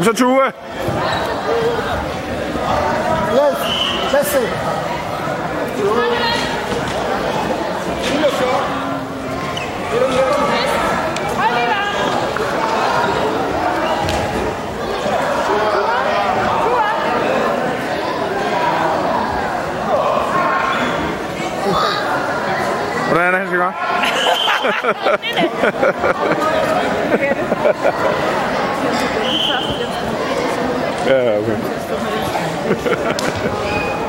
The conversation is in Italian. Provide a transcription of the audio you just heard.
Kom så, Tue. Yes, Jesse. Hvordan er det, han skal gøre? Yeah, okay.